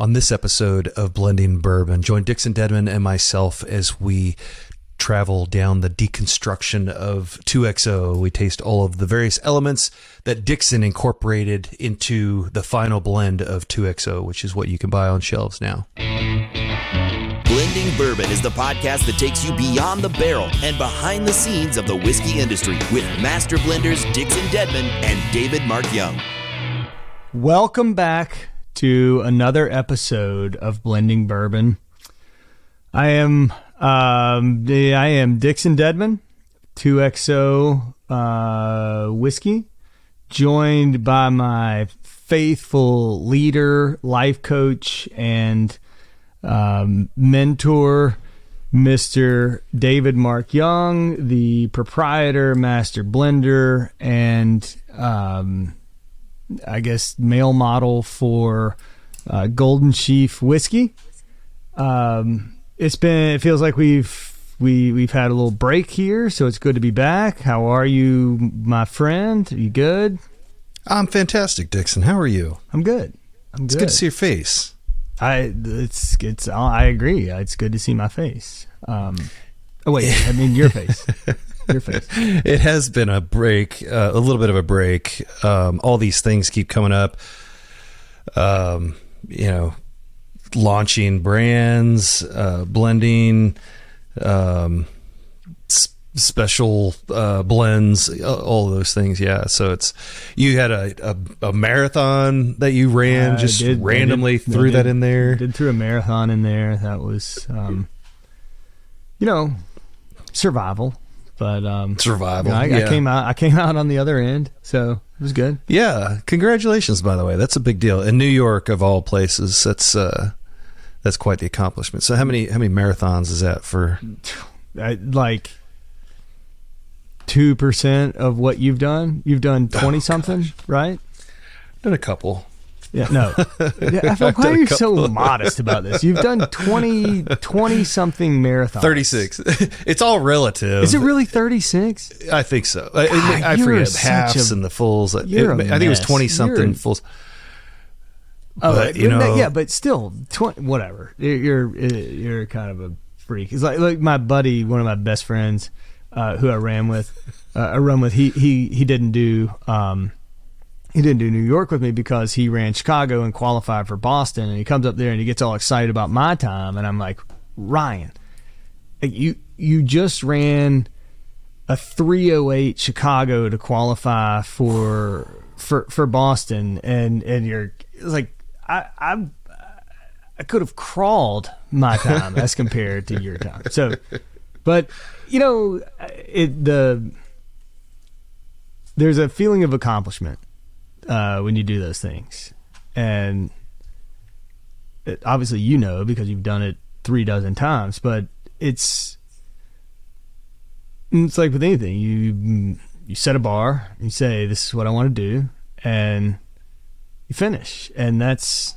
On this episode of Blending Bourbon, join Dixon Dedman and myself as we travel down the deconstruction of 2XO. We taste all of the various elements that Dixon incorporated into the final blend of 2XO, which is what you can buy on shelves now. Blending Bourbon is the podcast that takes you beyond the barrel and behind the scenes of the whiskey industry with master blenders Dixon Dedman and David Mark Young. Welcome back to another episode of Blending Bourbon. I am um, I am Dixon Dedman, 2XO uh, whiskey, joined by my faithful leader, life coach, and um, mentor, Mr. David Mark Young, the proprietor, master blender, and um, I guess male model for uh, Golden Sheaf whiskey. Um, it's been. It feels like we've we we've had a little break here, so it's good to be back. How are you, my friend? Are you good? I'm fantastic, Dixon. How are you? I'm good. I'm It's good. good to see your face. I it's it's I agree. It's good to see my face. Um, oh wait, I mean your face. Your face. It has been a break, uh, a little bit of a break. Um, all these things keep coming up. Um, you know, launching brands, uh, blending, um, s- special uh, blends, all of those things. Yeah. So it's you had a, a, a marathon that you ran, I just did- randomly did- threw that in there. Did through a marathon in there. That was, um, you know, survival. But um, Survival. I, yeah. I came out. I came out on the other end, so it was good. Yeah, congratulations by the way. That's a big deal. In New York of all places, that's uh that's quite the accomplishment. So how many how many marathons is that for I, like two percent of what you've done. You've done Oh, twenty something, right? done a couple. Yeah, no. Yeah, I why are you so modest about this? You've done 20, 20 something marathons. 36. it's all relative. Is it really 36? I think so. I, God, I you're forget halves a- and the fulls. It- I think it was 20 something fulls. Oh, But, you know- yeah, but still, 20, whatever. You're, you're you're kind of a freak. It's like like my buddy, one of my best friends, uh, who I ran with, uh, I run with. He he he didn't do um, he didn't do New York with me because he ran Chicago and qualified for Boston, and he comes up there and he gets all excited about my time, and I'm like, Ryan, you you just ran a 308 Chicago to qualify for for for Boston and and you're like I I I could have crawled my time as compared to your time. So but you know it the there's a feeling of accomplishment uh, when you do those things. And it, obviously you know because you've done it 3 dozen times, but it's it's like with anything you you set a bar you say this is what i want to do and you finish and that's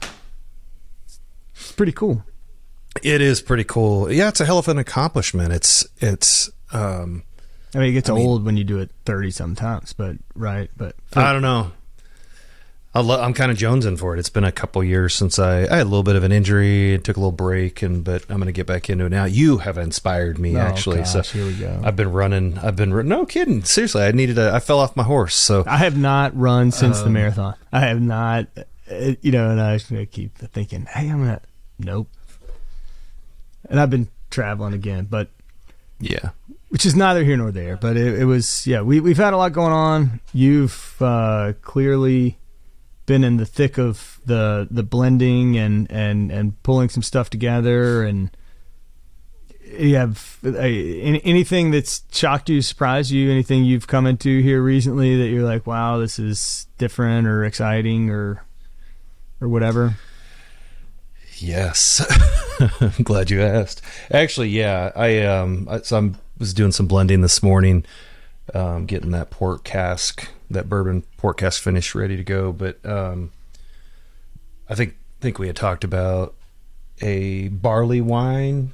pretty cool It is pretty cool. Yeah, it's a hell of an accomplishment. It's it's um i mean it gets I mean- old when you do it 30 sometimes but right but I don't know. I lo- I'm kind of jonesing for it. It's been a couple years since I, I had a little bit of an injury and took a little break, and but I'm going to get back into it now. You have inspired me Oh, actually. gosh, so here we go. I've been running. I've been no kidding. Seriously, I needed a. I fell off my horse. So i have not run since the Um, marathon i have not uh, you know and i keep thinking hey i'm gonna nope and i've been traveling again but yeah, which is neither here nor there. But it, it was, yeah, we we've had a lot going on. You've uh, clearly been in the thick of the the blending and and and pulling some stuff together, and you have uh, any, anything that's shocked you, surprised you, anything you've come into here recently that you're like, wow, this is different or exciting or or whatever. yes. I'm glad you asked. Actually, yeah, I um, I, so I'm was doing some blending this morning, um, getting that port cask, that bourbon port cask finish ready to go. But um, I think think we had talked about a barley wine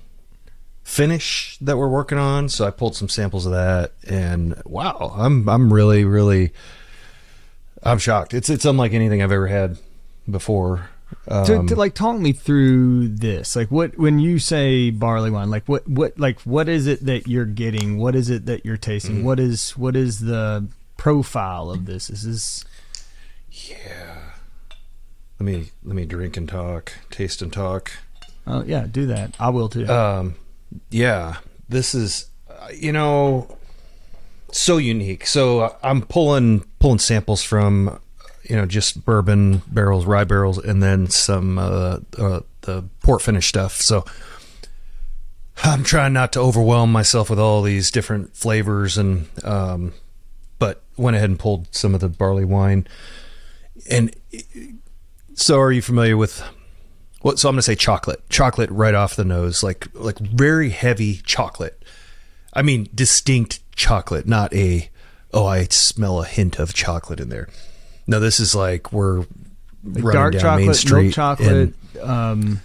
finish that we're working on. So I pulled some samples of that, and wow, I'm I'm really really I'm shocked. It's it's unlike anything I've ever had before. To, to like talk me through this. Like what when you say barley wine, like what what like what is it that you're getting? What is it that you're tasting? What is what is the profile of this? Is this yeah Let me let me drink and talk, taste and talk. Oh yeah, do that. I will too. Um, yeah, this is uh, you know so unique. So uh, I'm pulling pulling samples from you know just bourbon barrels, rye barrels, and then some uh, uh, the port finish stuff. So I'm trying not to overwhelm myself with all these different flavors, and um, but went ahead and pulled some of the barley wine. And so, are you familiar with what? So I'm going to say chocolate, chocolate right off the nose, like like very heavy chocolate. I mean, distinct chocolate, not a oh, I smell a hint of chocolate in there. No, this is like we're Like running dark chocolate, milk chocolate. and- um,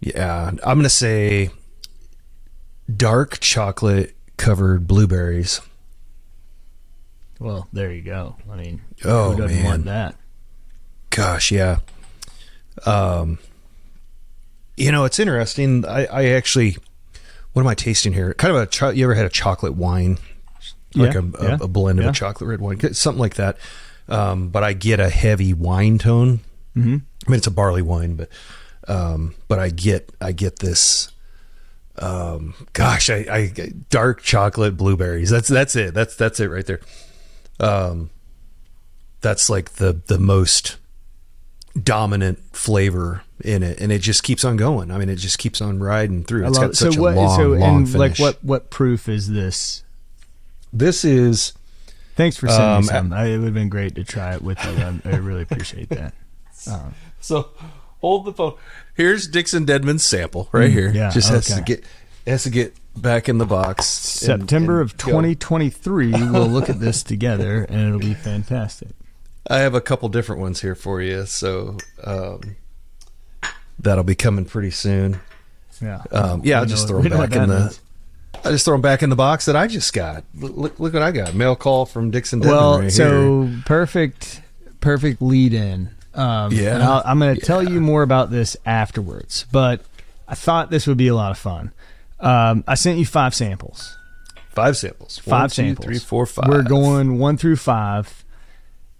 yeah, I'm going to say dark chocolate covered blueberries. well, there you go. I mean, Oh, who doesn't man. want that? Gosh, yeah. Um, you know, it's interesting. I, I actually, what am I tasting here? Kind of a. You ever had a chocolate wine, like Yeah, a, yeah, a, blend of yeah. a chocolate red wine, something like that. Um, but I get a heavy wine tone. Mm-hmm. I mean, it's a barley wine, but um, but I get I get this. Um, gosh, I, I dark chocolate blueberries. That's that's it. That's that's it right there. Um, that's like the the most dominant flavor in it, and it just keeps on going. I mean, it just keeps on riding through. It's got such so what a long, so long and like what what proof is this? This is Thanks for sending Um, me some. I, it would have been great to try it with you. I, I really appreciate that. so. Hold the phone. Here's Dixon Dedman's sample right here. Mm, yeah, just has to get has to get back in the box. September and of go. 2023, we'll look at this together, and it'll be fantastic. I have a couple different ones here for you, so um, that'll be coming pretty soon. Yeah, Um, yeah, I'll just throw them back in the. means. I just throw them back in the box that I just got. Look, look, what I got. Mail call from Dixon Well, right here. so perfect, perfect lead in. Um, Yeah. and I'll, I'm going to tell you more about this afterwards, but I thought this would be a lot of fun. Um, I sent you five samples. Five samples. Five One, two, samples. three, four, five. We're going one through five.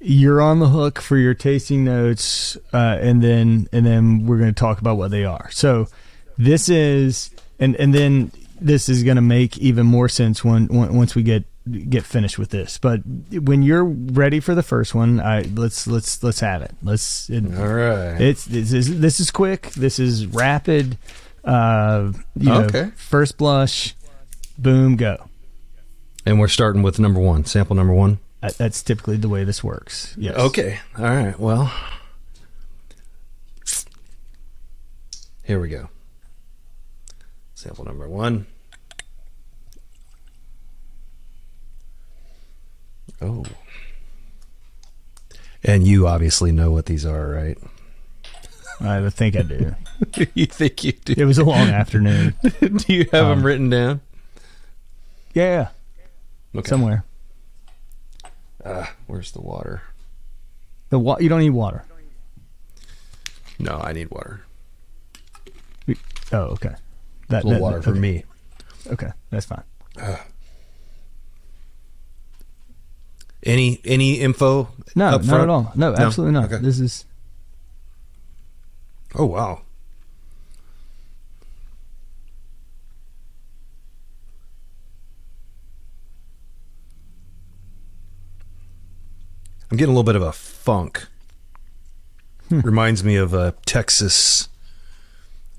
You're on the hook for your tasting notes, uh, and then and then we're going to talk about what they are. So this is, and and then this is going to make even more sense when, when once we get get finished with this. But when you're ready for the first one, I let's let's let's have it. Let's. It, All right. it's this is this is quick. This is rapid. Uh, you know, Okay. first blush, boom, go. and we're starting with number one, sample number one. That's typically the way this works. Yes. Okay. All right. Well, here we go. Sample number one. Oh. And you obviously know what these are, right? I think I do. you think you do? It was a long afternoon. do you have them written down? Yeah, Okay. somewhere. Ah, where's the water? The wa- you don't need water. No, I need water. Oh, okay. That A little that- water for okay. me. Okay, that's fine. Any any info? No, not at all. No, absolutely not. Okay. This is Oh wow. I'm getting a little bit of a funk. Hmm. Reminds me of uh, Texas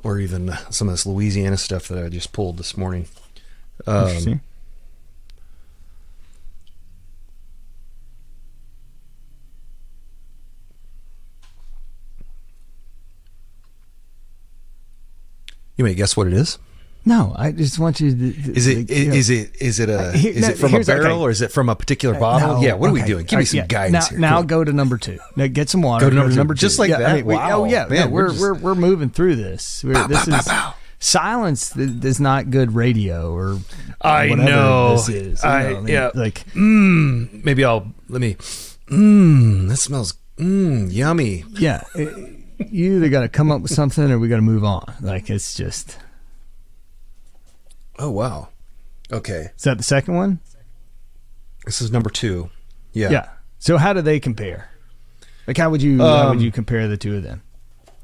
or even some of this Louisiana stuff that I just pulled this morning. Um, interesting. You may guess what it is. No, I just want you to. Is it? Like, is, know, it is it a Uh, here- is no, it from a barrel okay. or is it from a particular bottle? No, yeah, what are we doing? Give me some yeah. guidance now, here. Now go to number two. Now get some water. Go to number two. two. Just like Yeah, that? I mean, we, Wow. oh yeah, Man, yeah, we're we're just- we're we're moving through this. We're, this is silence th- is not good radio or I whatever know. this is. you I- know, mean, yeah. like Mmm. Maybe I'll let me. Mmm. That smells Mmm, yummy. Yeah, it- you either got to come up with something or we got to move on. Like it's just. Oh wow. Okay, Is that the second one? this is number two. Yeah. Yeah. So how do they compare? Like how would you how would Um, you compare the two of them?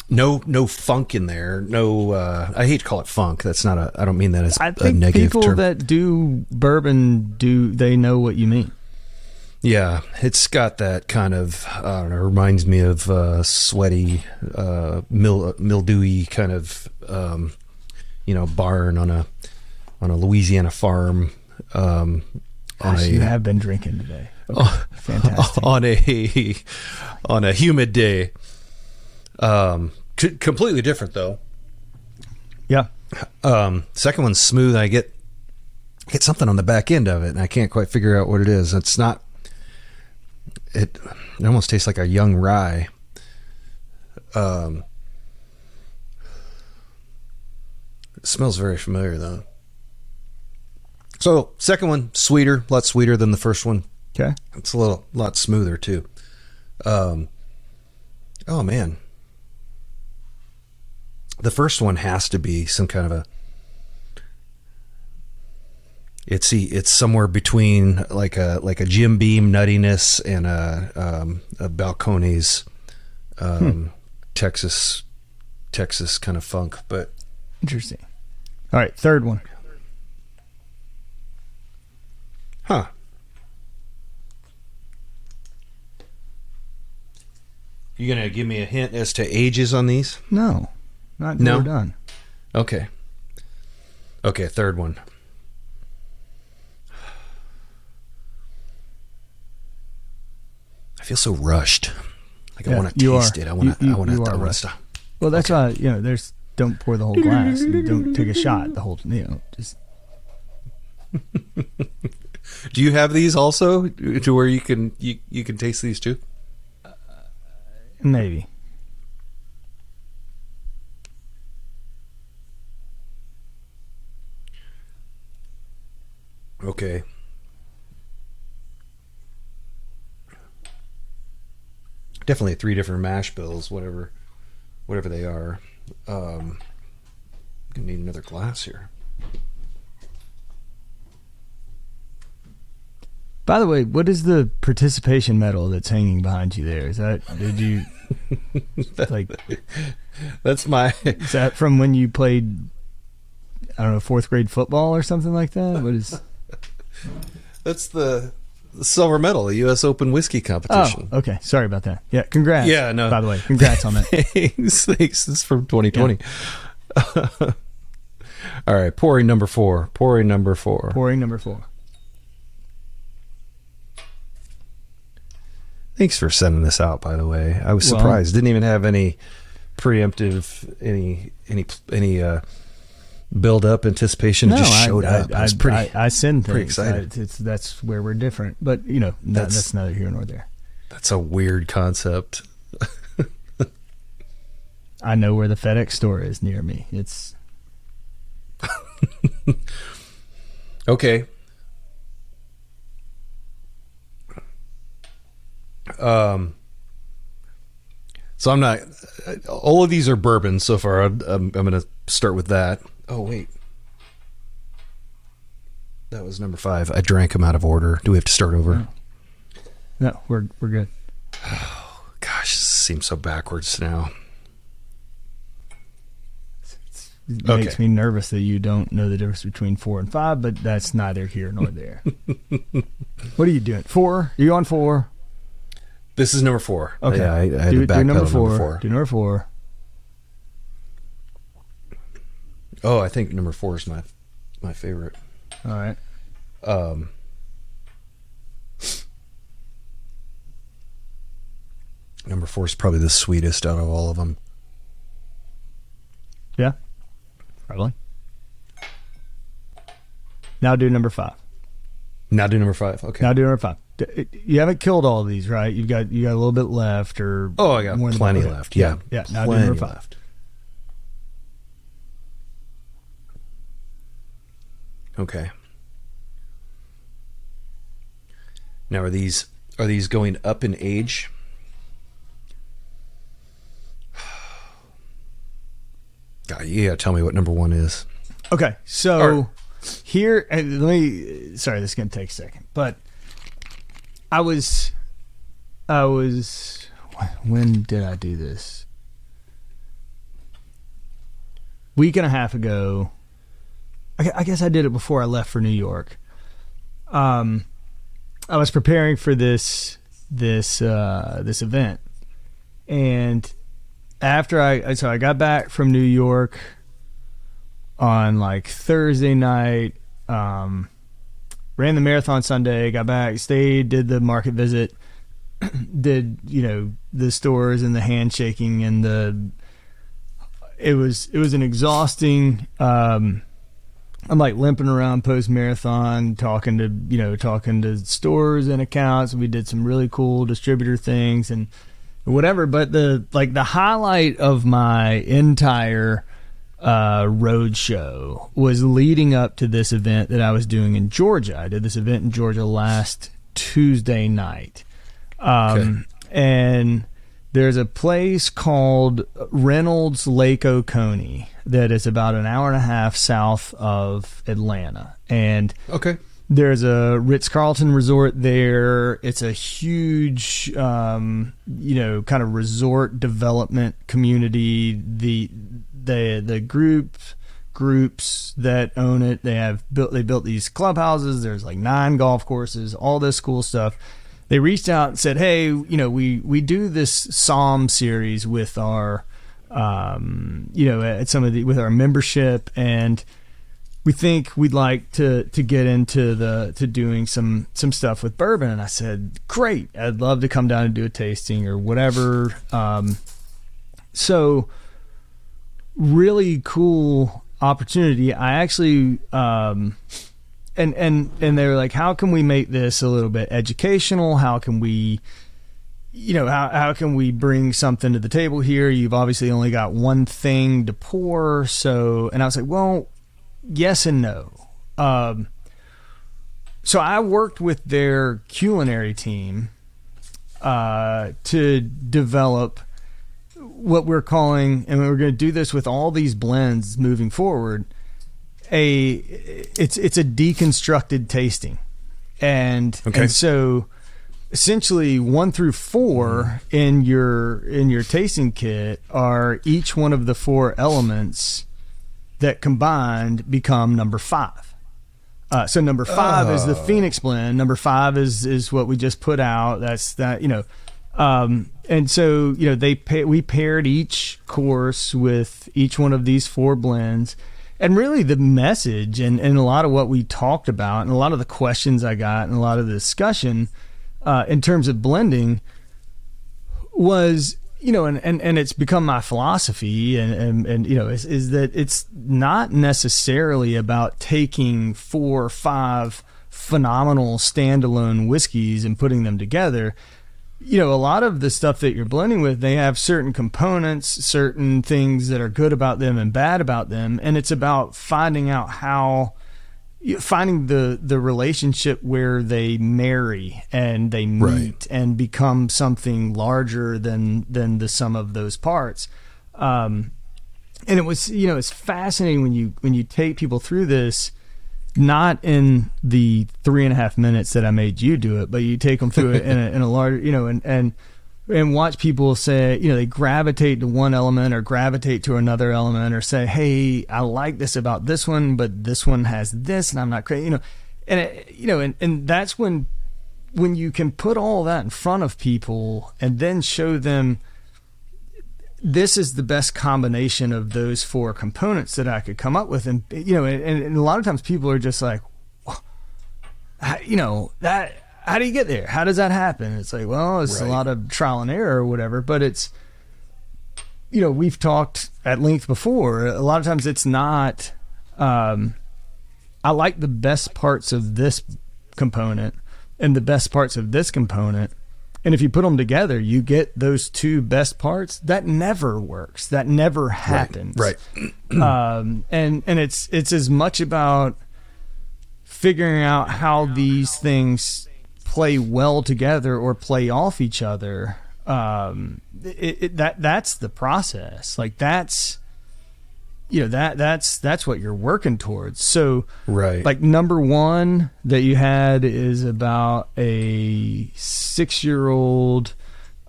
No, no funk in there. No, uh, I hate to call it funk. That's not a. I don't mean that as I a think negative people term. that do bourbon do they know what you mean? Yeah, it's got that kind of. I don't know. Reminds me of uh, sweaty, uh, mil- mildewy kind of, um, you know, barn on a on a Louisiana farm. Um, on Gosh, a you have been drinking today. Okay, fantastic. on a on a humid day. Um, c- completely different though. Yeah. Um, second one's smooth. I get get something on the back end of it, and I can't quite figure out what it is. It's not. It it almost tastes like a young rye. Um, it smells very familiar though. So second one sweeter, a lot sweeter than the first one. Okay. It's a little lot smoother too. Um, oh man, the first one has to be some kind of a. It's it's somewhere between like a like a Jim Beam nuttiness and a um, a Balcones, um, Texas Texas kind of funk, but Interesting. All right, third one. huh. You gonna give me a hint as to ages on these? No. Not No? done. Okay. Okay, third one. Feel so rushed. Like I want to taste are. it. I want to. I want to. you I want to rushed. Well, that's why you know. There's don't pour the whole glass. and don't take a shot. The whole you know just Do you have these also to where you can you, you can taste these too? maybe. Okay. Definitely three different mash bills, whatever, whatever they are. Um, gonna need another glass here. By the way, what is the participation medal that's hanging behind you there? Is that did you like? That's my. Is that from when you played? I don't know, fourth grade football or something like that. What is? That's the, the silver medal, the U.S. Open whiskey Oh, competition. okay. Sorry about that. Yeah, congrats. Yeah, no. By the way, congrats on that. thanks, thanks. This is from 2020. All right, pouring number four. Pouring number four. Pouring number four. Thanks for sending this out. By the way, I was Well- surprised. Didn't even have any preemptive, any any any uh, build up anticipation. It just showed I, up. I, I was pretty. I, I send things. pretty excited. I- it's, it's- that's where we're different. But you know, no, That's- that's, neither here nor there. that's a weird concept. I know where the FedEx store is near me. It's Okay. Um. So I'm not. All of these are bourbon so far. I'm, I'm going to start with that. Oh wait, that was number five. I drank them out of order. Do we have to start over? no, we're we're good. Oh, Gosh, this seems so backwards now. It Okay. makes me nervous that you don't know the difference between four and five, but that's neither here nor there. what are you doing? Four? Are you on four? This is number four. Okay. Yeah, I, I had do, to back do number four. number four. Do number four. Oh, I think number four is my my favorite. All right. Um, number four is probably the sweetest out of all of them. Yeah. Probably. Now do number five. Now do number five. Okay. Now do number five. You haven't killed all of these, right? You've got you got a little bit left, or oh, I got plenty left. Yeah. yeah. Now do number five. left. Okay. Now are these are these going up in age? God, yeah, tell me what number one is. Okay, so or, here, uh, let me. Sorry, this is gonna take a second, but I was, I was. When did I do this? Week and a half ago, I guess I did it before I left for New York. Um, I was preparing for this this uh, this event, and after I so I got back from New York on like Thursday night. Um, ran the marathon Sunday. Got back, stayed, did the market visit, did you know the stores and the handshaking and the. It was it was an exhausting. Um, I'm like limping around post marathon, talking to you know talking to stores and accounts. We did some really cool distributor things and whatever. But the like the highlight of my entire uh, road show was leading up to this event that I was doing in Georgia. I did this event in Georgia last Tuesday night. Um, And there's a place called Reynolds Lake Oconee that is about an hour and a half south of Atlanta. And Okay. there's a Ritz Carlton resort there. It's a huge, um, you know, kind of resort development community. The the the group groups that own it, they have built they built these clubhouses. There's like nine golf courses, all this cool stuff. They reached out and said, "Hey, you know, we we do this Somm series with our, um, you know, at some of the with our membership. And." we think we'd like to to get into the to doing some some stuff with bourbon. And i said great. I'd love to come down and do a tasting or whatever. Um, so really cool opportunity. I actually um, and and and they were like how can we make this a little bit educational? How can we you know how how can we bring something to the table here you've obviously only got one thing to pour so and i was like well yes and no. Um, so I worked with their culinary team uh, to develop what we're calling, and we're going to do this with all these blends moving forward. A it's it's a deconstructed tasting, and Okay. and so essentially one through four in your in your tasting kit are each one of the four elements that combined become number five. Uh, so number five is the Phoenix blend. Number five is is what we just put out. That's that you know, um, and so you know they pa- we paired each course with each one of these four blends, and really the message and and a lot of what we talked about and a lot of the questions I got and a lot of the discussion uh, in terms of blending was you know, and, and, and it's become my philosophy, and, and, and you know, is, is that it's not necessarily about taking four or five phenomenal standalone whiskeys and putting them together. You know, a lot of the stuff that you're blending with, they have certain components, certain things that are good about them and bad about them, and it's about finding out how finding the the relationship where they marry and they meet Right. and become something larger than than the sum of those parts. Um, and it was you know it's fascinating when you when you take people through this not in the three and a half minutes that I made you do it, but you take them through it in a, in a larger, you know, and, and, and watch people say, you know, they gravitate to one element or gravitate to another element or say, Hey, I like this about this one, but this one has this and I'm not crazy, you know, and it, you know, and, and that's when, when you can put all that in front of people and then show them, this is the best combination of those four components that I could come up with. And, you know, and, and a lot of times people are just like, you know, that, how do you get there? How does that happen? It's like, well, it's Right. a lot of trial and error or whatever, but it's, you know, we've talked at length before. A lot of times it's not, um, I like the best parts of this component and the best parts of this component. And if you put them together, you get those two best parts. That never works. That never happens. Right. Um, and and it's it's as much about figuring out how these things play well together or play off each other. Um, it, it, that that's the process. Like that's you know that that's that's what you're working towards. So Right. like number one that you had is about a six year old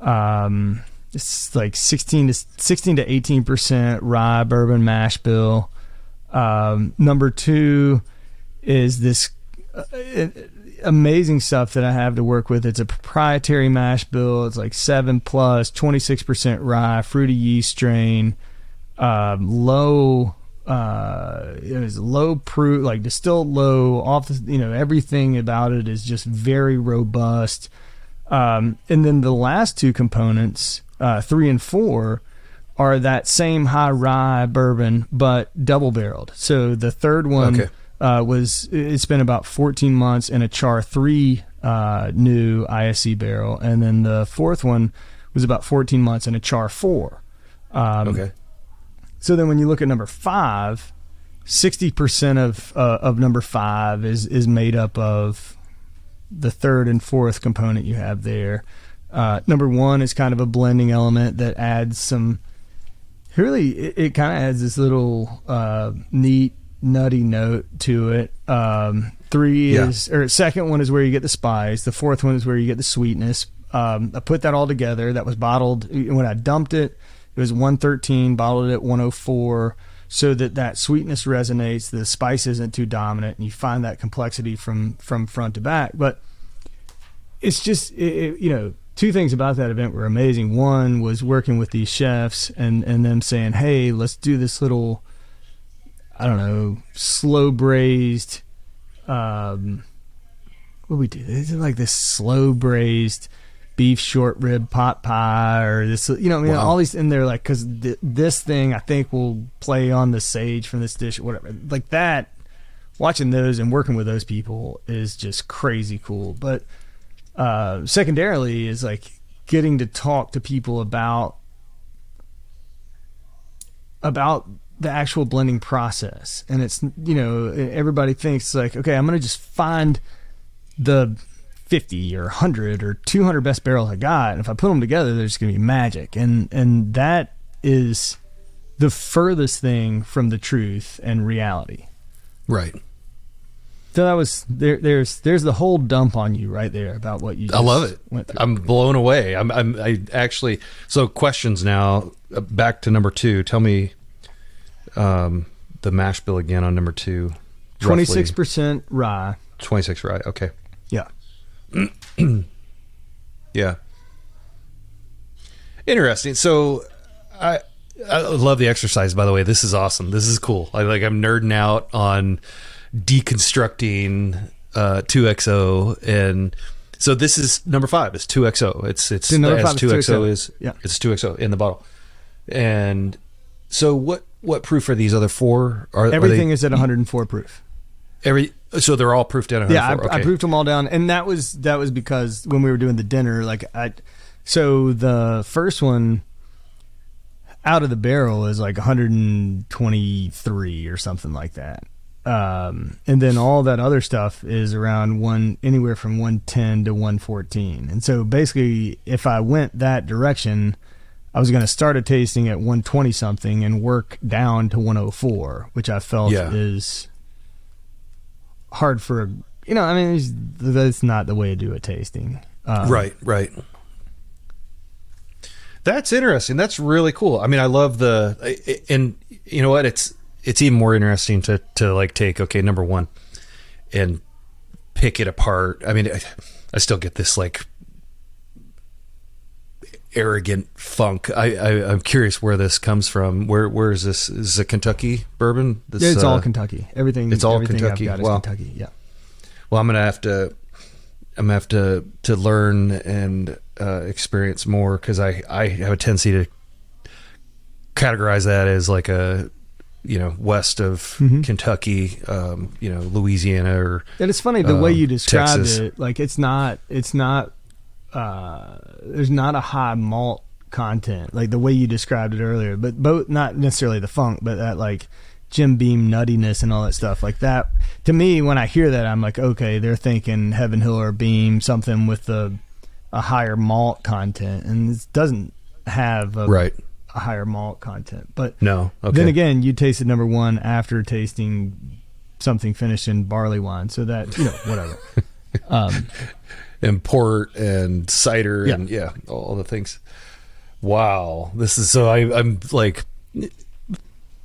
um it's like 16 to 16 to 18 percent rye bourbon mash bill um number two is this uh, amazing stuff that i have to work with. It's a proprietary mash bill. It's like 7 plus 26 percent rye fruity yeast strain um, low uh it was low proof like distilled low off the you know everything about it is just very robust. Um and then the last two components uh three and four are that same high rye bourbon but double barreled so the third one Okay. Uh was it's been about 14 months in a char 3 uh new ISC barrel and then the fourth one was about 14 months in a char 4 um okay. so then when you look at number five, 60% of, uh, of number five is, is made up of the third and fourth component you have there. Uh, number one is kind of a blending element that adds some, really, it, it kind of adds this little uh, neat, nutty note to it. Um, three Yeah. is, or second one is where you get the spice. The fourth one is where you get the sweetness. Um, I put that all together. That was bottled when I dumped it. It was 113, bottled at 104, so that that sweetness resonates. The spice isn't too dominant, and you find that complexity from from front to back. But it's just it, it- you know two things about that event were amazing. One was working with these chefs and and them saying, "Hey, let's do this little, I don't know, slow braised." Um, what we do? Is it like this slow braised beef short rib pot pie or this? You know, I mean, Wow. all these in there like because th- this thing I think will play on the sage from this dish, or whatever. Like that. Watching those and working with those people is just crazy cool. But uh, secondarily is like getting to talk to people about about the actual blending process and it's you know everybody thinks like okay i'm gonna just find the 50 or 100 or 200 best barrels i got and if i put them together there's gonna be magic and and that is the furthest thing from the truth and reality Right. so that was there there's there's the whole dump on you right there about what you I love it. went through. I'm blown away. I'm, I'm I actually so questions now uh, back to number 2. Tell me um the mash bill again on number 2. Twenty six percent rye. 26 right. Okay. Yeah. Yeah. Interesting. So I I love the exercise by the way. This is awesome. This is cool. I like I'm nerding out on deconstructing uh 2XO and so this is number 5. It's 2XO. It's it's number five 2XO 2XO. is Yeah. it's 2XO in the bottle. And so what what proof are these other four? Are are Everything they, is at 104 proof. every so they're all proofed down Yeah, I, 104. I proofed them all down, and that was that was because when we were doing the dinner, like I, so the first one out of the barrel is like 123 or something like that, um, and then all that other stuff is around one anywhere from 110 to 114, and so basically, if I went that direction. I was going to start a tasting at 120 something and work down to 104, which I felt Yeah. is hard for a you know. I mean, it's, that's not the way to do a tasting. Um, Right, right. That's interesting. That's really cool. I mean, I love the and you know what? It's it's even more interesting to to like take okay, number 1 and pick it apart. I mean, I, I still get this like arrogant funk. I, I I'm curious where this comes from. Where where is this? Is it Kentucky bourbon? This, It's all uh, Kentucky. Everything. it's all everything Kentucky. I've got is Wow. Kentucky. Yeah. well i'm gonna have to i'm gonna have to to learn and uh, experience more because i i have a tendency to categorize that as like a you know west of Mm-hmm. kentucky um you know louisiana or And it's funny the way Um, you described Texas. it. Like it's not. It's not. Uh, there's not a high malt content like the way you described it earlier. But both not necessarily the funk, but that like Jim Beam nuttiness and all that stuff like that. To me, when I hear that, I'm like, okay, they're thinking Heaven Hill or Beam, something with a a higher malt content, and it doesn't have a right a higher malt content. But No. Okay. then again, you tasted number one after tasting something finished in barley wine, so that you know whatever. um, and port and cider Yeah. and yeah, all the things. Wow, this is so. I, I'm like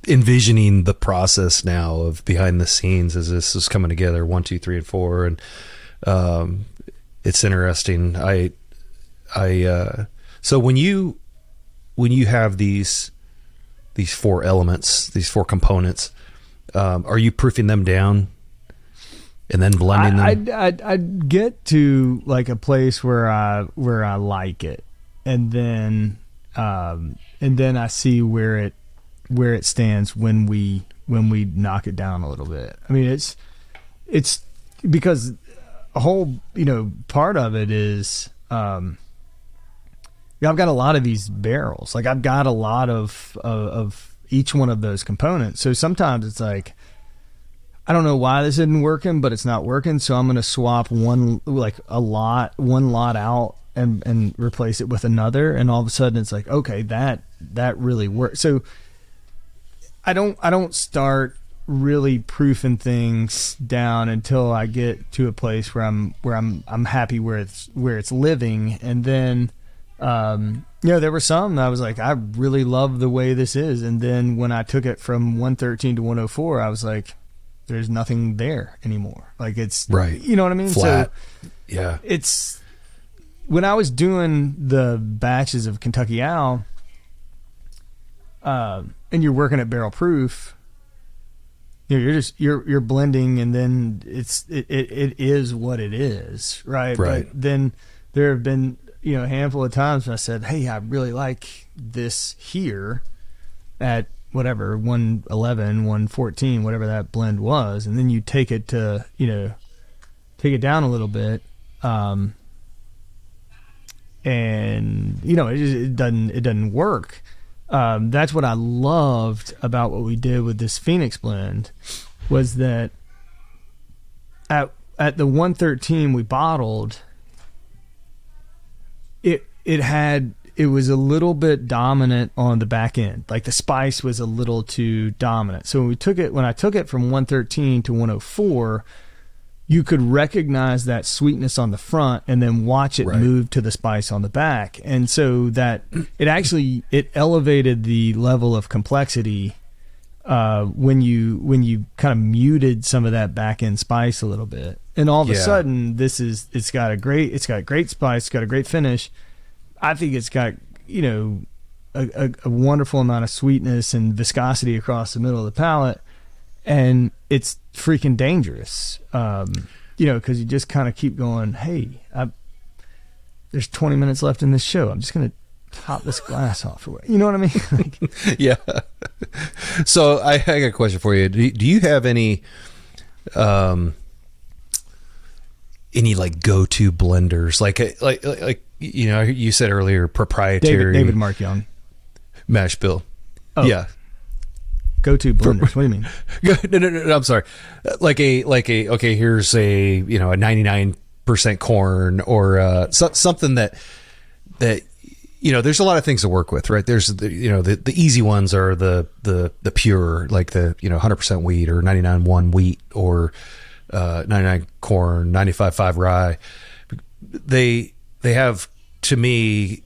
envisioning the process now of behind the scenes as this is coming together. One, two, three, and four, and um, it's interesting. I, I. Uh, so when you when you have these these four elements, these four components, um, are you proofing them down? And then blending them. I, I'd, I'd, I'd get to like a place where I where I like it, and then um, and then I see where it where it stands when we when we knock it down a little bit. I mean, it's it's because a whole you know part of it is um, I've got a lot of these barrels. Like I've got a lot of of, of each one of those components. So sometimes it's like I don't know why this isn't working, but it's not working. So I'm going to swap one, like a lot, one lot out and, and replace it with another. And all of a sudden it's like, okay, that, that really works. So I don't, I don't start really proofing things down until I get to a place where I'm, where I'm, I'm happy where it's, where it's living. And then, um, you know, there were some that I was like, I really love the way this is. And then when I took it from 113 to 104, I was like, there's nothing there anymore. Like it's Right. You know what I mean? Flat. So yeah. it's when I was doing the batches of Kentucky Owl, uh, and you're working at barrel proof. You know, you're just you're you're blending, and then it's it, it, it is what it is, right? Right. But then there have been you know a handful of times when I said, "Hey, I really like this here," at whatever 111 114 whatever that blend was and then you take it to you know take it down a little bit um and you know it, it doesn't it doesn't work. Um that's what i loved about what we did with this phoenix blend was that at at the 113 we bottled it it had it was a little bit dominant on the back end. Like the spice was a little too dominant. So when we took it when I took it from 113 to 104, you could recognize that sweetness on the front and then watch it Right. move to the spice on the back. And so that it actually it elevated the level of complexity uh, when you when you kind of muted some of that back end spice a little bit. And all of a sudden this is it's got a great it's got great spice, it's got a great finish. I think it's got you know a, a, a wonderful amount of sweetness and viscosity across the middle of the palate, and it's freaking dangerous. Um, you know, because you just kind of keep going. Hey, I, there's 20 minutes left in this show. I'm just gonna top this glass off. What- you know what I mean? like, yeah. so I, I got a question for you. Do, do you have any, um, any like go-to blenders? Like, like, like, like, you know, you said earlier, proprietary David David Mark Young, mash bill. Oh. Yeah. go to blenders. what do you mean? no, no, no, no, I'm sorry. Like a, like a, okay, here's a, you know, a 99% corn or, uh, so, something that, that, you know, there's a lot of things to work with, right? There's the, you know, the, the easy ones are the, the, the pure, like the, you know, 100% wheat or 99.1 wheat or, uh, 99 corn, 95.5 rye. They, they have to me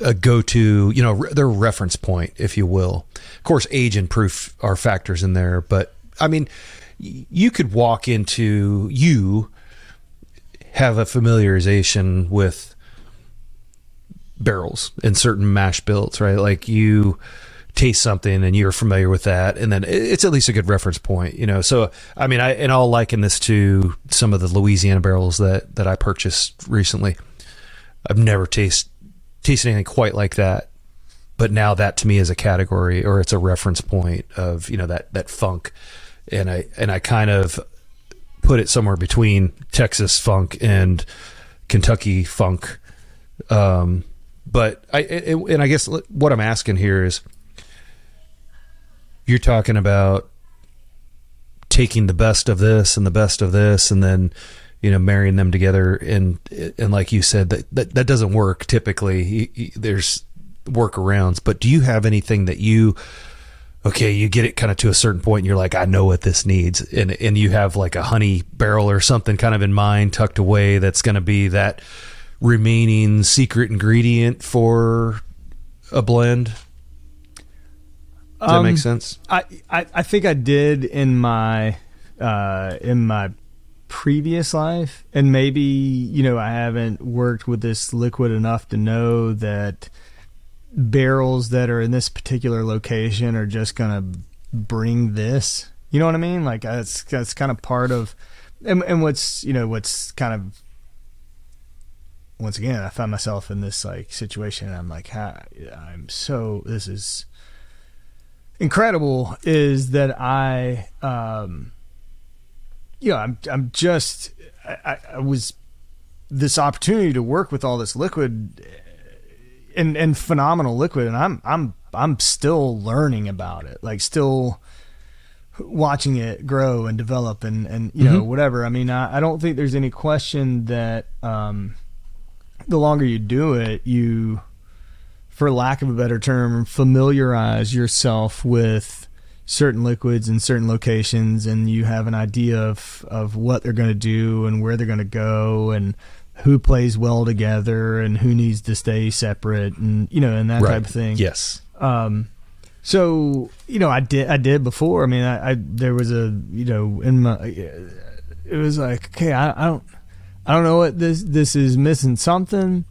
a go-to, you know, re- their reference point, if you will. Of course, age and proof are factors in there, but I mean, you could walk into you have a familiarization with barrels and certain mash bills, right? Like you taste something and you're familiar with that, and then it's at least a good reference point, you know. So, I mean, I and I'll liken this to some of the Louisiana barrels that that I purchased recently. I've never tasted tasted anything quite like that. But now that to me is a category or it's a reference point of, you know, that that funk. And I and I kind of put it somewhere between Texas funk and Kentucky funk. Um but I it, and I guess what I'm asking here is you're talking about taking the best of this and the best of this and then you know marrying them together and and like you said that that, that doesn't work typically You- you- there's workarounds. But do you have anything that you okay, you get it kind of to a certain point and you're like, I know what this needs. And and you have like a honey barrel or something kind of in mind tucked away that's gonna be that remaining secret ingredient for a blend. Does that Um, make sense? I, I I think I did in my uh, in my previous life, and maybe you know I haven't worked with this liquid enough to know that barrels that are in this particular location are just gonna bring this. You know what I mean? Like that's that's kind of part of, and, and what's you know what's kind of once again I find myself in this like situation. And I'm like, I'm so this is incredible is that I, um, you know, I'm I'm just I, I, was this opportunity to work with all this liquid and and phenomenal liquid, and I'm I'm I'm still learning about it, like still watching it grow and develop and and you know whatever. I mean, I, I don't think there's any question that um, the longer you do it, you for lack of a better term, familiarize yourself with certain liquids in certain locations and you have an idea of, of what they're going to do and where they're going to go and who plays well together and who needs to stay separate and you know and that type of thing Yes. um, so you know, I did I did before. I mean, I, I there was a you know in my it was like okay, I, I don't I don't know what this this is missing something,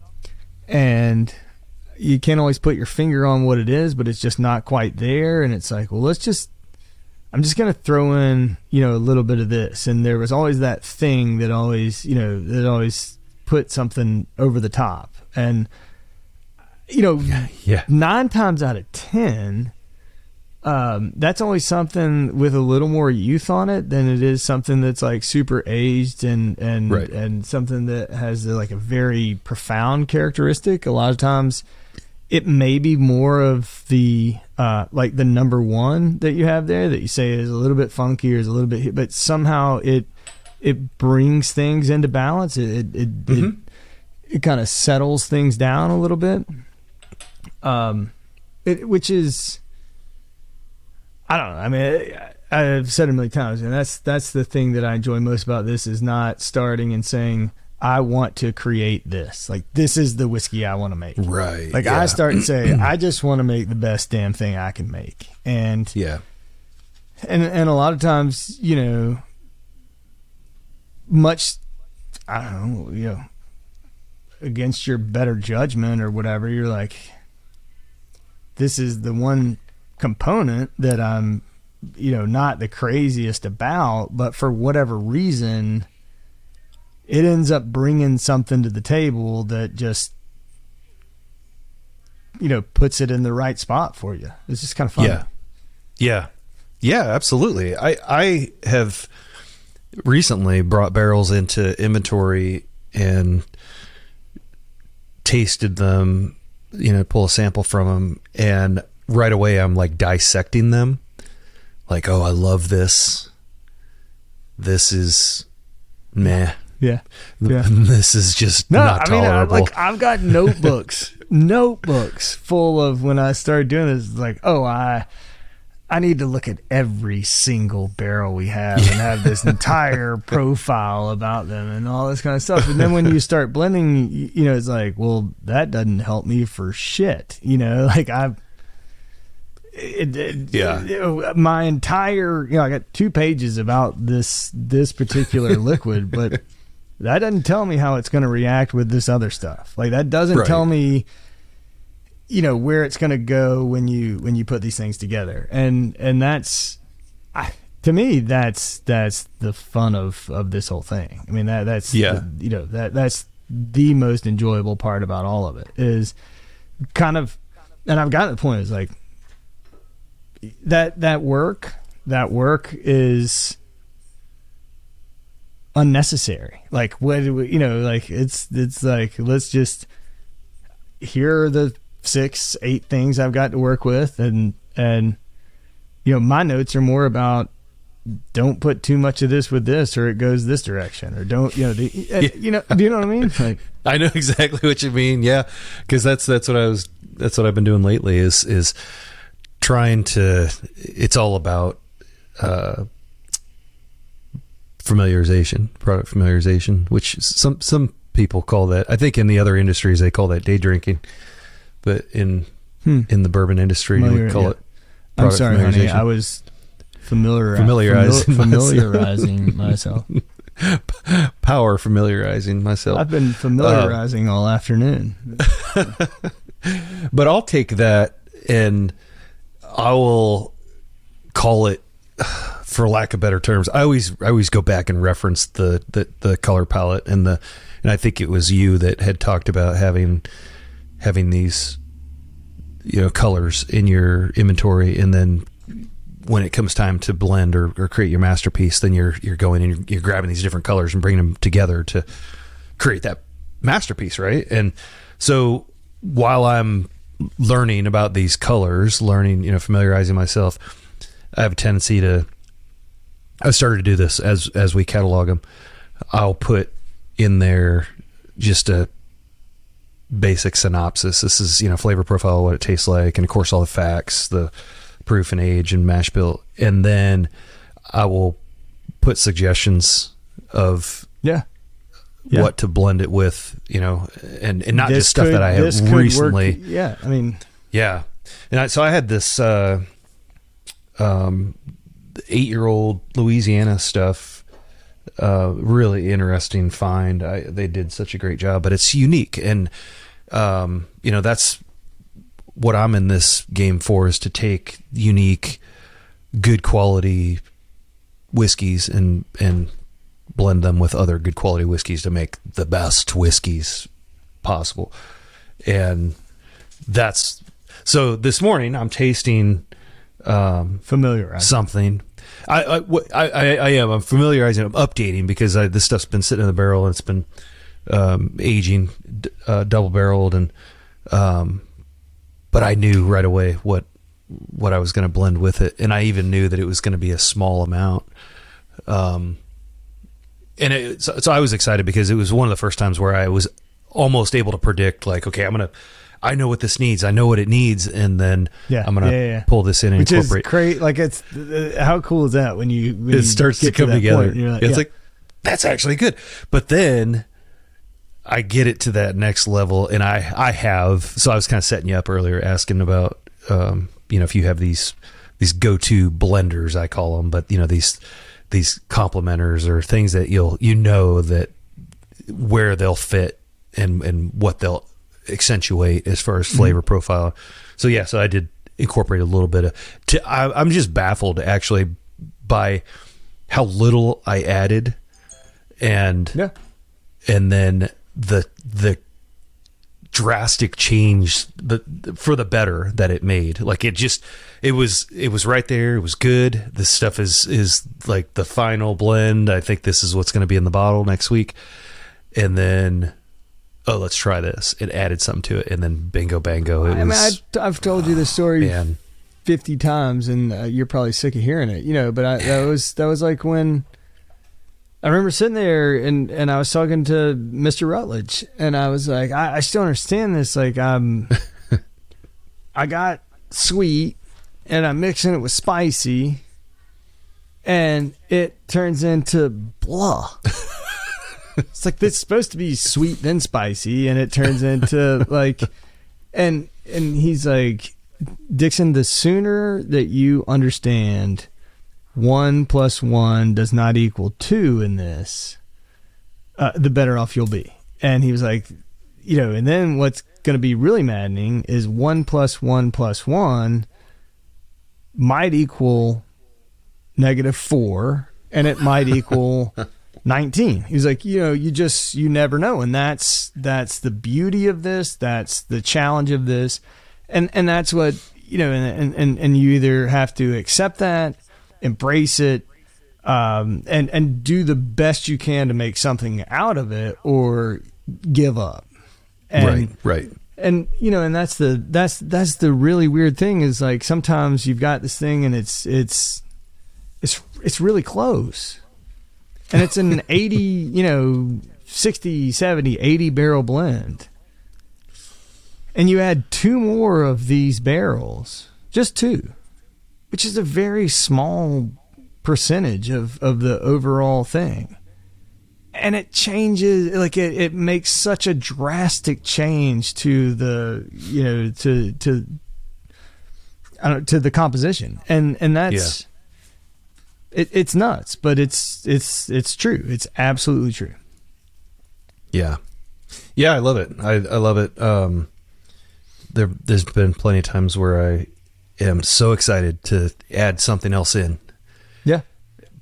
and you can't always put your finger on what it is, but it's just not quite there. And it's like, well, let's just I'm just gonna throw in you know a little bit of this, and there was always that thing that always you know that always put something over the top, and you know Yeah. nine times out of ten, um, that's always something with a little more youth on it than it is something that's like super aged and and Right. and something that has like a very profound characteristic. A lot of times, it may be more of the uh, like the number one that you have there that you say is a little bit funky or is a little bit, but somehow it it brings things into balance. It it it, it, it kind of settles things down a little bit um, it, which is, I don't know. I mean, I, I've said it a million times, and that's that's the thing that I enjoy most about this is not starting and saying I want to create this. Like this is the whiskey I want to make. Right. Like I start and say I just want to make the best damn thing I can make, and Yeah. and and a lot of times, you know, much I don't know, you know, against your better judgment or whatever, you're like, this is the one component that I'm, you know, not the craziest about, but for whatever reason, it ends up bringing something to the table that just, you know, puts it in the right spot for you. It's just kind of fun. Yeah. Yeah. Yeah, absolutely. I I have recently brought barrels into inventory and tasted them, you know, pull a sample from them and right away I'm like dissecting them. Like, "Oh, I love this. This is meh. Yeah. Yeah. This is just No, not I mean, I, like I've got notebooks, notebooks full of when I started doing this. Like, oh, I, I need to look at every single barrel we have and have this entire profile about them and all this kind of stuff. And then when you start blending, you, you know, it's like, well, that doesn't help me for shit. You know, like I've. It, it, Yeah. it- my entire, you know, I got two pages about this this particular liquid, but that doesn't tell me how it's going to react with this other stuff. Like that doesn't Right. tell me you know where it's going to go when you when you put these things together. And and that's I, to me that's that's the fun of of this whole thing. I mean that that's Yeah. the- you know that that's the most enjoyable part about all of it is kind of and I've gotten to the point is like that that work that work is unnecessary like what do we, you know like it's it's like let's just here are the six eight things i've got to work with and and you know my notes are more about don't put too much of this with this or it goes this direction or don't you know the, yeah. you know do you know what I mean like I know exactly what you mean yeah because that's that's what I was that's what I've been doing lately is is trying to it's all about uh, familiarization product familiarization which some some people call that I think in the other industries they call that day drinking but in hmm. in the bourbon industry Familiar, we call yeah. it I'm sorry honey I was familiar familiarizing familiarizing myself. Power familiarizing myself. I've been familiarizing uh, all afternoon. but I'll take that and I will call it for lack of better terms. I always I always go back and reference the, the the color palette and the and I think it was you that had talked about having having these you know colors in your inventory and then when it comes time to blend or, or create your masterpiece, then you're you're going and you're, you're grabbing these different colors and bringing them together to create that masterpiece, right? And so while I'm learning about these colors, learning, you know, familiarizing myself, I have a tendency to. I started to do this as as we catalog them. I'll put in there just a basic synopsis. This is you know flavor profile, what it tastes like, and of course all the facts, the proof and age and mash bill, and then I will put suggestions of yeah. yeah. what to blend it with, you know, and, and not this just stuff could, that I have recently. Work, yeah, I mean, yeah, and I, so I had this uh, um, eight year old Louisiana stuff. Uh, really interesting find. I, they did such a great job, but it's unique, and um, you know that's what I'm in this game for is to take unique, good quality whiskeys and and blend them with other good quality whiskeys to make the best whiskeys possible. And that's so this morning I'm tasting um, familiar something. I, I, I, I, am. I'm familiarizing. I'm updating because I, this stuff's been sitting in the barrel and it's been um, aging, uh, double barreled, and um, but I knew right away what what I was going to blend with it, and I even knew that it was going to be a small amount. Um, and it, so, so I was excited because it was one of the first times where I was almost able to predict, like, okay, I'm gonna, I know what this needs, I know what it needs, and then yeah, I'm gonna yeah, yeah. pull this in and Which incorporate. Is great, like it's uh, how cool is that when you when it you starts to come to together? Like, it's like that's actually good, but then I get it to that next level, and I I have. So I was kind of setting you up earlier, asking about um, you know if you have these these go to blenders, I call them, but you know these these complementers or things that you'll you know that where they'll fit and and what they'll accentuate as far as mm-hmm. flavor mm-hmm. profile. So yeah, so I did incorporate a little bit of. To, I, I'm just baffled actually by how little I added, and yeah, and then the the drastic change the, for the better that it made like it just it was it was right there it was good this stuff is is like the final blend i think this is what's going to be in the bottle next week and then oh let's try this it added something to it and then bingo bango it I was, mean, I, have told you this story man. 50 times and uh, you're probably sick of hearing it you know but I, that was that was like when I remember sitting there and, and I was talking to Mr. Rutledge and I was like, I, I still understand this. Like, I'm, I got sweet and I'm mixing it with spicy and it turns into blah. it's like it's supposed to be sweet then spicy and it turns into like, and, and he's like, Dixon, the sooner that you understand one plus one does not equal two in this, uh, the better off you'll be. And he was like, you know, and then what's going to be really maddening is one plus one plus one might equal negative four, and it might equal 19 he's like you know you just you never know and that's that's the beauty of this that's the challenge of this and and that's what you know and and and you either have to accept that embrace it, um, and and do the best you can to make something out of it, or give up. And, right, right. And you know, and that's the that's that's the really weird thing is like sometimes you've got this thing and it's it's it's it's really close. And it's an 80, you know, 60, 70, 80 barrel blend. And you add two more of these barrels, just two, which is a very small percentage of, of the overall thing. And it changes, like it, it makes such a drastic change to the, you know, to, to, to the composition. And, and that's, it, it's nuts, but it's, it's, it's true. It's absolutely true. Yeah. Yeah, I love it. I, I love it. Um, there, there's been plenty of times where I am so excited to add something else in Yeah.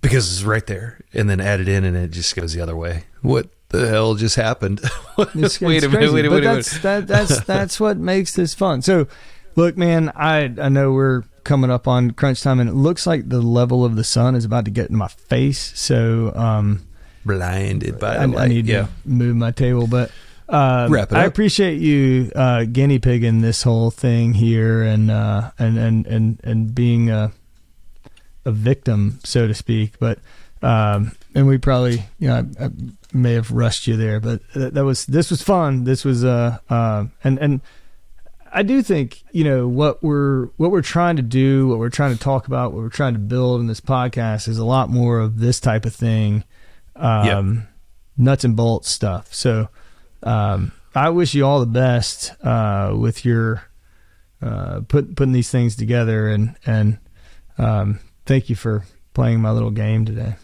because it's right there, and then add it in, and it just goes the other way. What the hell just happened? Wait it's a minute, crazy, wait a minute! but minute. That's, that, that's that's what makes this fun. So, look, man, I I know we're coming up on crunch time, and it looks like the level of the sun is about to get in my face. So, um, Blinded by the I, light. I need yeah. to move my table, but. Um, I appreciate you uh, guinea pigging this whole thing here and uh, and and and and being a a victim, so to speak. But um, and we probably, you know, I, I may have rushed you there, but that, that was this was fun. This was uh, uh and and I do think you know what we're what we're trying to do, what we're trying to talk about, what we're trying to build in this podcast is a lot more of this type of thing, um, nuts and bolts stuff. So um, I wish you all the best uh, with your uh, put, putting these things together, and and um, thank you for playing my little game today.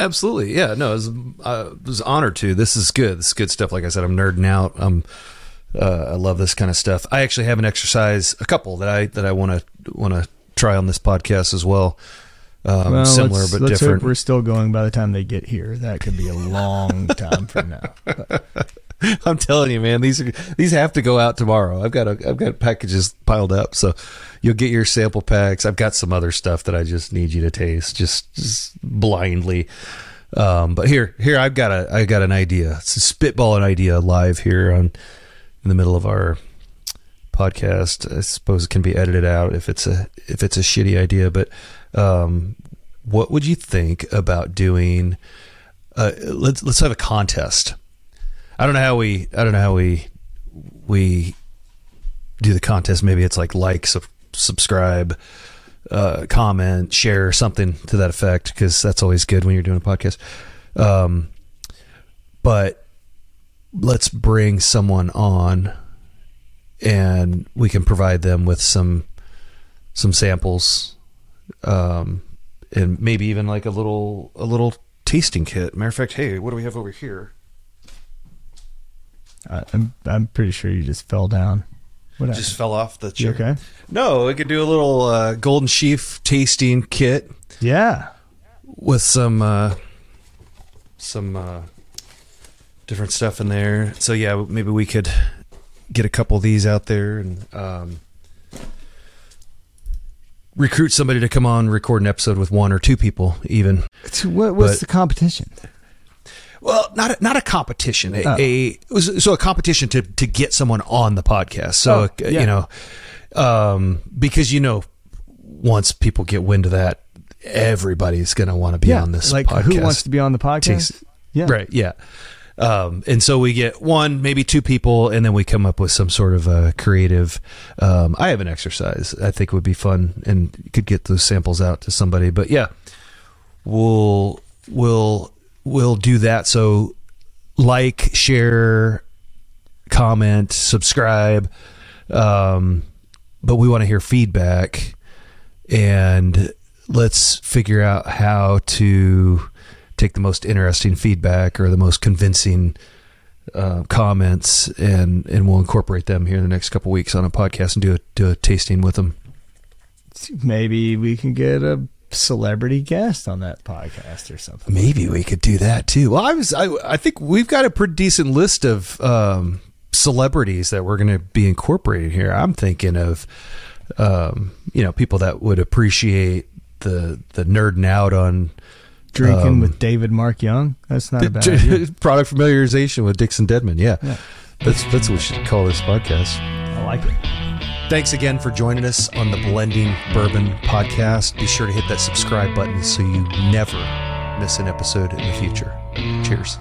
Absolutely, yeah. No, it was, uh, it was honored to. This is good. This is good stuff. Like I said, I'm nerding out. I'm, uh, I love this kind of stuff. I actually have an exercise, a couple that I that I want to want to try on this podcast as well. Um, Well, similar let's, but let's different. Hope we're still going by the time they get here. That could be a long time from now. I'm telling you, man, these are these have to go out tomorrow. I've got a, I've got packages piled up, so you'll get your sample packs. I've got some other stuff that I just need you to taste, just, just blindly. Um, but here, here, I've got a, I got an idea. It's a spitball an idea live here on in the middle of our podcast. I suppose it can be edited out if it's a if it's a shitty idea. But um, what would you think about doing? Uh, let's let's have a contest. I don't know how we I don't know how we we do the contest. Maybe it's like like sub, subscribe, uh, comment, share something to that effect because that's always good when you're doing a podcast. Um, but let's bring someone on and we can provide them with some some samples um and maybe even like a little a little tasting kit matter of fact hey what do we have over here I, I'm I'm pretty sure you just fell down. What just fell off the chair okay? no we could do a little uh, golden sheaf tasting kit Yeah. with some uh some uh different stuff in there so yeah maybe we could get a couple of these out there and um recruit somebody to come on record an episode with one or two people even So what what's But- the competition? well not a, not a competition a, Oh. a it was so a competition to to get someone on the podcast so Oh, uh, yeah. you know um because you know once people get wind of that everybody's going to want to be on this like podcast who wants to be on the podcast? Yeah. Right. Yeah. Um, and so we get one, maybe two people, and then we come up with some sort of a creative. Um, I have an exercise I think would be fun, and could get those samples out to somebody. But yeah, we'll we'll we'll do that. So like, share, comment, subscribe. Um, but we want to hear feedback, and let's figure out how to take the most interesting feedback or the most convincing uh, comments, and and we'll incorporate them here in the next couple weeks on a podcast and do a do a tasting with them. Maybe we can get a celebrity guest on that podcast or something. Maybe we could do that too. Well, I was I I think we've got a pretty decent list of um, celebrities that we're going to be incorporating here. I'm thinking of um, you know people that would appreciate the the nerding out on Drinking um, with David Mark Young. That's not a bad idea. product familiarization with Dixon Dedman. Yeah. yeah. That's that's what we should call this podcast. I like it. Thanks again for joining us on the Blending Bourbon podcast. Be sure to hit that subscribe button so you never miss an episode in the future. Cheers.